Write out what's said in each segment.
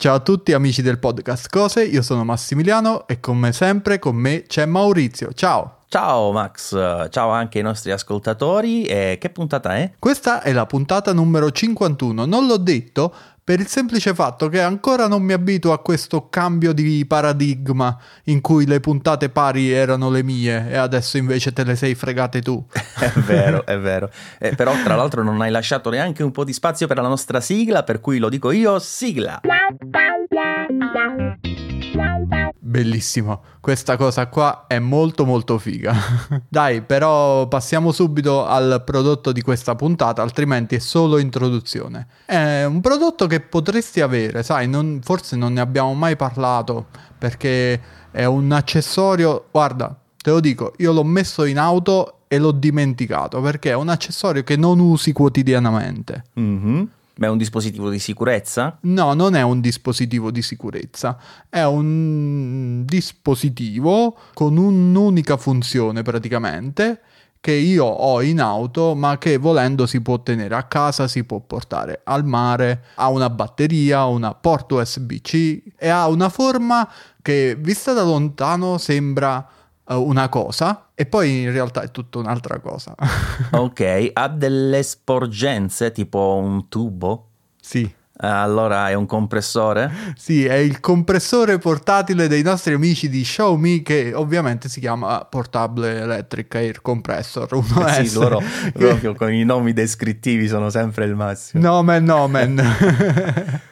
Ciao a tutti amici del podcast Cose, io sono Massimiliano e come sempre con me c'è Maurizio. Ciao! Ciao Max, ciao anche ai nostri ascoltatori. E che puntata è? Questa è la puntata numero 51. Non l'ho detto per il semplice fatto che ancora non mi abituo a questo cambio di paradigma in cui le puntate pari erano le mie e adesso invece te le sei fregate tu. è vero, è vero. Eh, però tra l'altro non hai lasciato neanche un po' di spazio per la nostra sigla, per cui lo dico io, sigla. Bellissimo, questa cosa qua è molto molto figa. Dai, però passiamo subito al prodotto di questa puntata, altrimenti è solo introduzione. È un prodotto che potresti avere, sai, non, forse non ne abbiamo mai parlato perché è un accessorio, guarda, te lo dico, io l'ho messo in auto e l'ho dimenticato perché è un accessorio che non usi quotidianamente. Mm-hmm. Ma è un dispositivo di sicurezza? No, non è un dispositivo di sicurezza, è un dispositivo con un'unica funzione praticamente che io ho in auto ma che volendo si può tenere a casa, si può portare al mare, ha una batteria, una porta USB-C e ha una forma che vista da lontano sembra una cosa e poi in realtà è tutta un'altra cosa. ok, ha delle sporgenze tipo un tubo? Sì. Allora è un compressore? Sì, è il compressore portatile dei nostri amici di Xiaomi che ovviamente si chiama Portable Electric Air Compressor 1S. Eh sì, loro proprio con i nomi descrittivi sono sempre il massimo. Nomen nomen.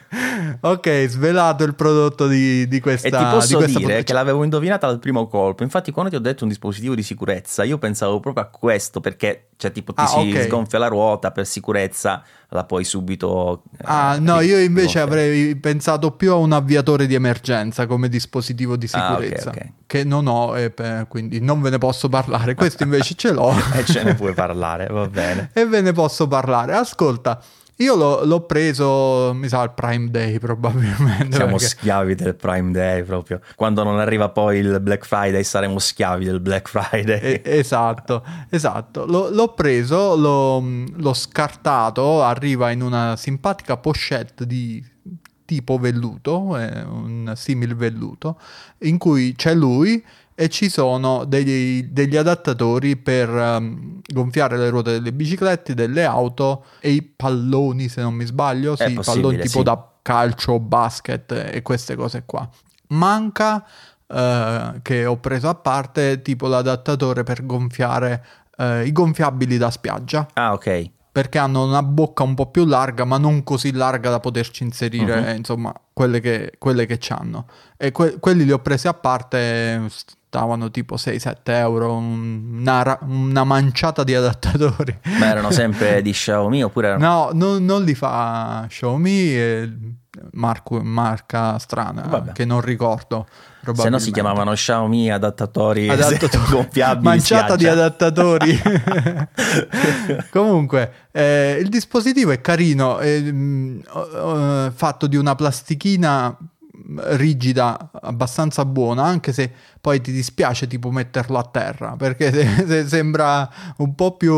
ok, svelato il prodotto di, di questa E ti posso di dire pod- che l'avevo indovinata al primo colpo. Infatti, quando ti ho detto un dispositivo di sicurezza, io pensavo proprio a questo perché, cioè, tipo, ti Ah, si ok. sgonfia la ruota per sicurezza, la puoi subito. eh, Ah, no, io invece avrei pensato più a un avviatore di emergenza come dispositivo di Ah, ok, sicurezza, ok. che non ho e per- quindi non ve ne posso parlare. Questo invece ce l'ho. E ce ne puoi parlare, va bene. e ve ne posso parlare. Ascolta, io l'ho, l'ho preso, mi sa, al Prime Day probabilmente. Siamo perché- schiavi del Prime Day proprio. Quando non arriva poi il Black Friday, saremo schiavi del Black Friday. Eh, esatto, esatto. L'ho, l'ho preso, l'ho, l'ho scartato, arriva in una simpatica pochette di tipo velluto, eh, un simil velluto, in cui c'è lui e ci sono degli, degli adattatori per ehm, gonfiare le ruote delle biciclette, delle auto e i palloni, se non mi sbaglio, sì, possibile, palloni tipo sì. da calcio, basket e queste cose qua. Manca eh, che ho preso a parte tipo l'adattatore per gonfiare eh, i gonfiabili da spiaggia Ah, ok. perché hanno una bocca un po' più larga ma non così larga da poterci inserire eh, insomma quelle che, quelle che c'hanno e que- quelli li ho presi a parte stavano tipo 6-7 euro un- una, una manciata di adattatori Ma erano sempre di Xiaomi oppure erano... No, non, non li fa Xiaomi, è marco- marca strana Vabbè. che non ricordo. Se no si chiamavano Xiaomi adattatori, Adattatori. gonfiabili. Manciata di adattatori. Comunque, eh, il dispositivo è carino, è eh, fatto di una plastichina rigida abbastanza buona anche se poi ti dispiace tipo metterlo a terra perché se- se sembra un po' più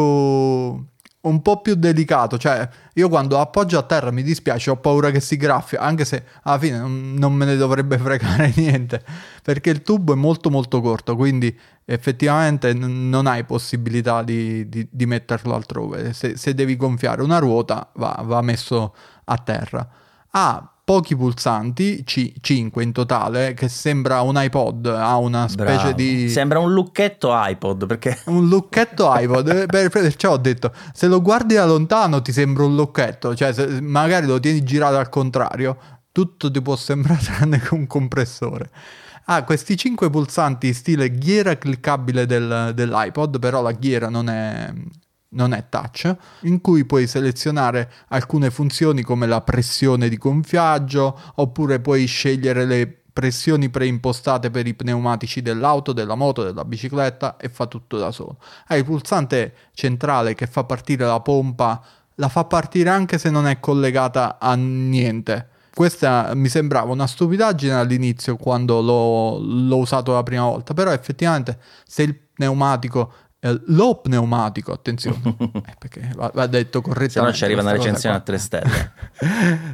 un po' più delicato cioè io quando appoggio a terra mi dispiace ho paura che si graffia anche se alla fine non, me ne dovrebbe fregare niente perché il tubo è molto molto corto quindi effettivamente non hai possibilità di, di- di metterlo altrove. Se, se devi gonfiare una ruota va, va messo a terra. Ha pochi pulsanti, 5 in totale, che sembra un iPod, ha una specie Bravo. di... Sembra un lucchetto iPod perché... un lucchetto iPod, Eh, per- perciò ho detto, se lo guardi da lontano ti sembra un lucchetto, cioè se magari lo tieni girato al contrario, tutto ti può sembrare tranne che un compressore. Ha questi 5 pulsanti stile ghiera cliccabile del- dell'iPod, però la ghiera non è, non è touch, in cui puoi selezionare alcune funzioni come la pressione di gonfiaggio, oppure puoi scegliere le pressioni preimpostate per i pneumatici dell'auto, della moto, della bicicletta e fa tutto da solo. Hai il pulsante centrale che fa partire la pompa, la fa partire anche se non è collegata a niente. Questa mi sembrava una stupidaggine all'inizio quando l'ho, l'ho usato la prima volta, però effettivamente se il pneumatico lo pneumatico, attenzione, eh, perché va, va, detto correttamente. Se no ci arriva una recensione a 3 stelle.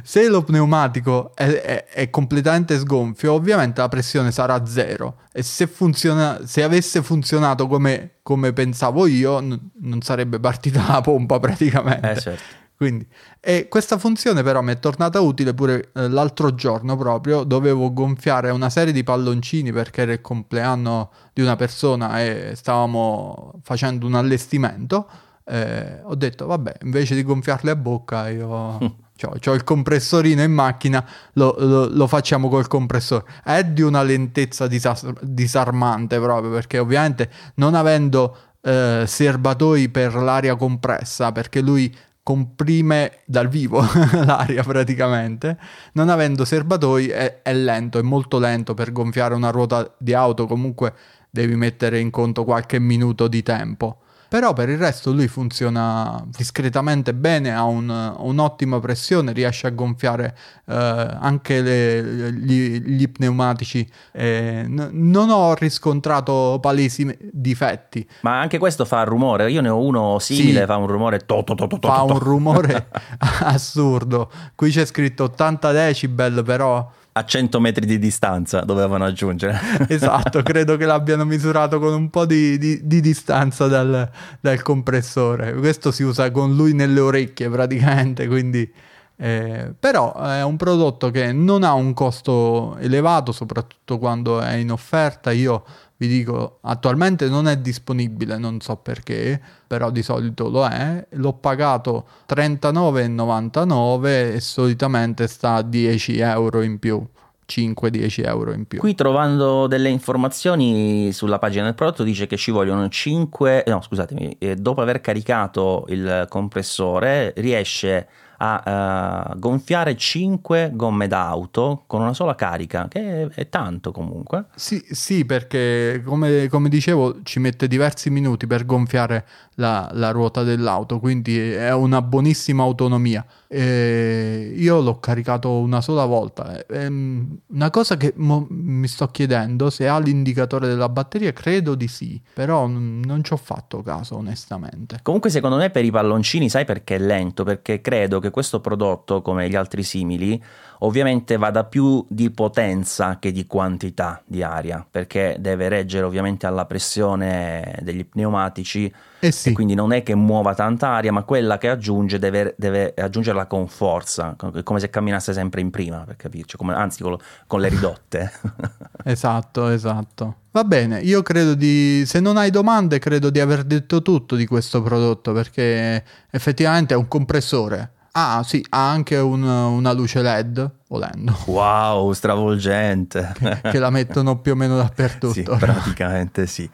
se lo pneumatico è, è, è, completamente sgonfio, ovviamente la pressione sarà zero e se, funziona, se avesse funzionato come, come pensavo io, n- non sarebbe partita la pompa praticamente. Eh certo. Quindi, e questa funzione però mi è tornata utile pure eh, l'altro giorno proprio, dovevo gonfiare una serie di palloncini perché era il compleanno di una persona e stavamo facendo un allestimento. Eh, ho detto, vabbè, invece di gonfiarle a bocca io... ho il compressorino in macchina, lo, lo, lo, facciamo col compressore. È di una lentezza disas- disarmante proprio perché ovviamente non avendo eh, serbatoi per l'aria compressa, perché lui comprime dal vivo l'aria praticamente, non avendo serbatoi è, è, lento, è molto lento per gonfiare una ruota di auto, comunque devi mettere in conto qualche minuto di tempo. Però per il resto lui funziona discretamente bene, ha un, un'ottima pressione, riesce a gonfiare eh, anche le, gli, gli, pneumatici. Eh, n- non ho riscontrato palesi difetti. Ma anche questo fa rumore. Io ne ho uno simile, sì, fa un rumore. To, to, to, fa un rumore assurdo. Qui c'è scritto 80 decibel, però a 100 metri di distanza dovevano aggiungere. esatto, credo che l'abbiano misurato con un po' di, di, di distanza dal, dal, compressore. Questo si usa con lui nelle orecchie praticamente, quindi... Eh, però è un prodotto che non ha un costo elevato, soprattutto quando è in offerta. Io vi dico, attualmente non è disponibile, non so perché, però di solito lo è. L'ho pagato 39,99 e solitamente sta a 10 euro in più. 5-10 euro in più. Qui trovando delle informazioni sulla pagina del prodotto dice che ci vogliono 5, no scusatemi, eh, dopo aver caricato il compressore riesce a uh, gonfiare 5 gomme d'auto con una sola carica, che è, è tanto comunque. Sì, sì perché come, come, dicevo ci mette diversi minuti per gonfiare la, la ruota dell'auto, quindi è una buonissima autonomia. E io l'ho caricato una sola volta. E, una cosa che mo, mi sto chiedendo se ha l'indicatore della batteria, credo di sì, però non ci ho fatto caso onestamente. Comunque secondo me per i palloncini sai perché è lento? Perché credo che questo prodotto, come gli altri simili, ovviamente vada più di potenza che di quantità di aria, perché deve reggere ovviamente alla pressione degli pneumatici eh sì. e quindi non è che muova tanta aria, ma quella che aggiunge deve, deve aggiungerla con forza, come se camminasse sempre in prima, per capirci, come, anzi con, con le ridotte. esatto, esatto. Va bene, io credo di, se non hai domande, credo di aver detto tutto di questo prodotto, perché effettivamente è un compressore Ah, sì, ha anche un, una luce LED, volendo. Wow, stravolgente. Che, la mettono più o meno dappertutto. Sì, praticamente sì.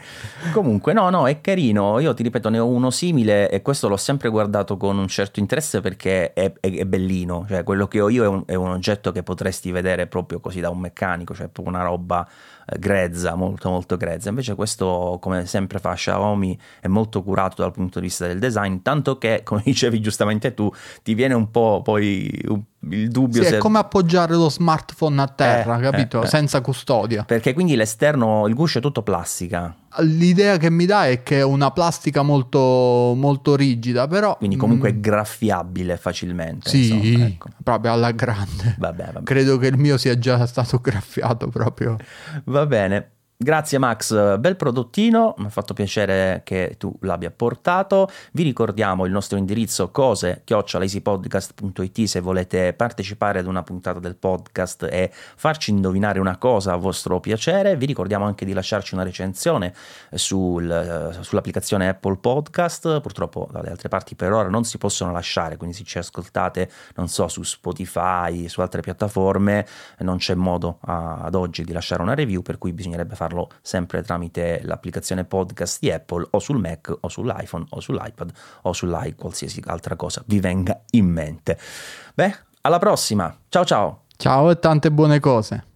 Comunque, no, no, è carino. Io ti ripeto, ne ho uno simile e questo l'ho sempre guardato con un certo interesse perché è, è, è bellino. Cioè, quello che ho io è un, è un oggetto che potresti vedere proprio così da un meccanico, cioè proprio una roba grezza, molto molto grezza. Invece questo, come sempre fa Xiaomi, è molto curato dal punto di vista del design, tanto che, come dicevi giustamente tu, ti viene un po' poi il dubbio sì, se... è come appoggiare lo smartphone a terra, eh, capito? Eh, eh. Senza custodia. Perché quindi l'esterno, il guscio è tutto plastica. L'idea che mi dà è che è una plastica molto, molto rigida, però... Quindi comunque mm, graffiabile facilmente. Sì, insomma, ecco. proprio alla grande. Vabbè, vabbè. Credo che il mio sia già stato graffiato proprio. Va bene. Grazie Max, bel prodottino, mi ha fatto piacere che tu l'abbia portato. Vi ricordiamo il nostro indirizzo cose chiocciolaeasypodcast.it se volete partecipare ad una puntata del podcast e farci indovinare una cosa a vostro piacere. Vi ricordiamo anche di lasciarci una recensione sul, sull'applicazione Apple Podcast. Purtroppo dalle altre parti per ora non si possono lasciare, quindi se ci ascoltate, non so, su Spotify, su altre piattaforme, non c'è modo a, ad oggi di lasciare una review, per cui bisognerebbe fare farlo sempre tramite l'applicazione podcast di Apple o sul Mac o sull'iPhone o sull'iPad o sull'i qualsiasi altra cosa vi venga in mente. Beh, alla prossima. Ciao ciao. Ciao e tante buone cose.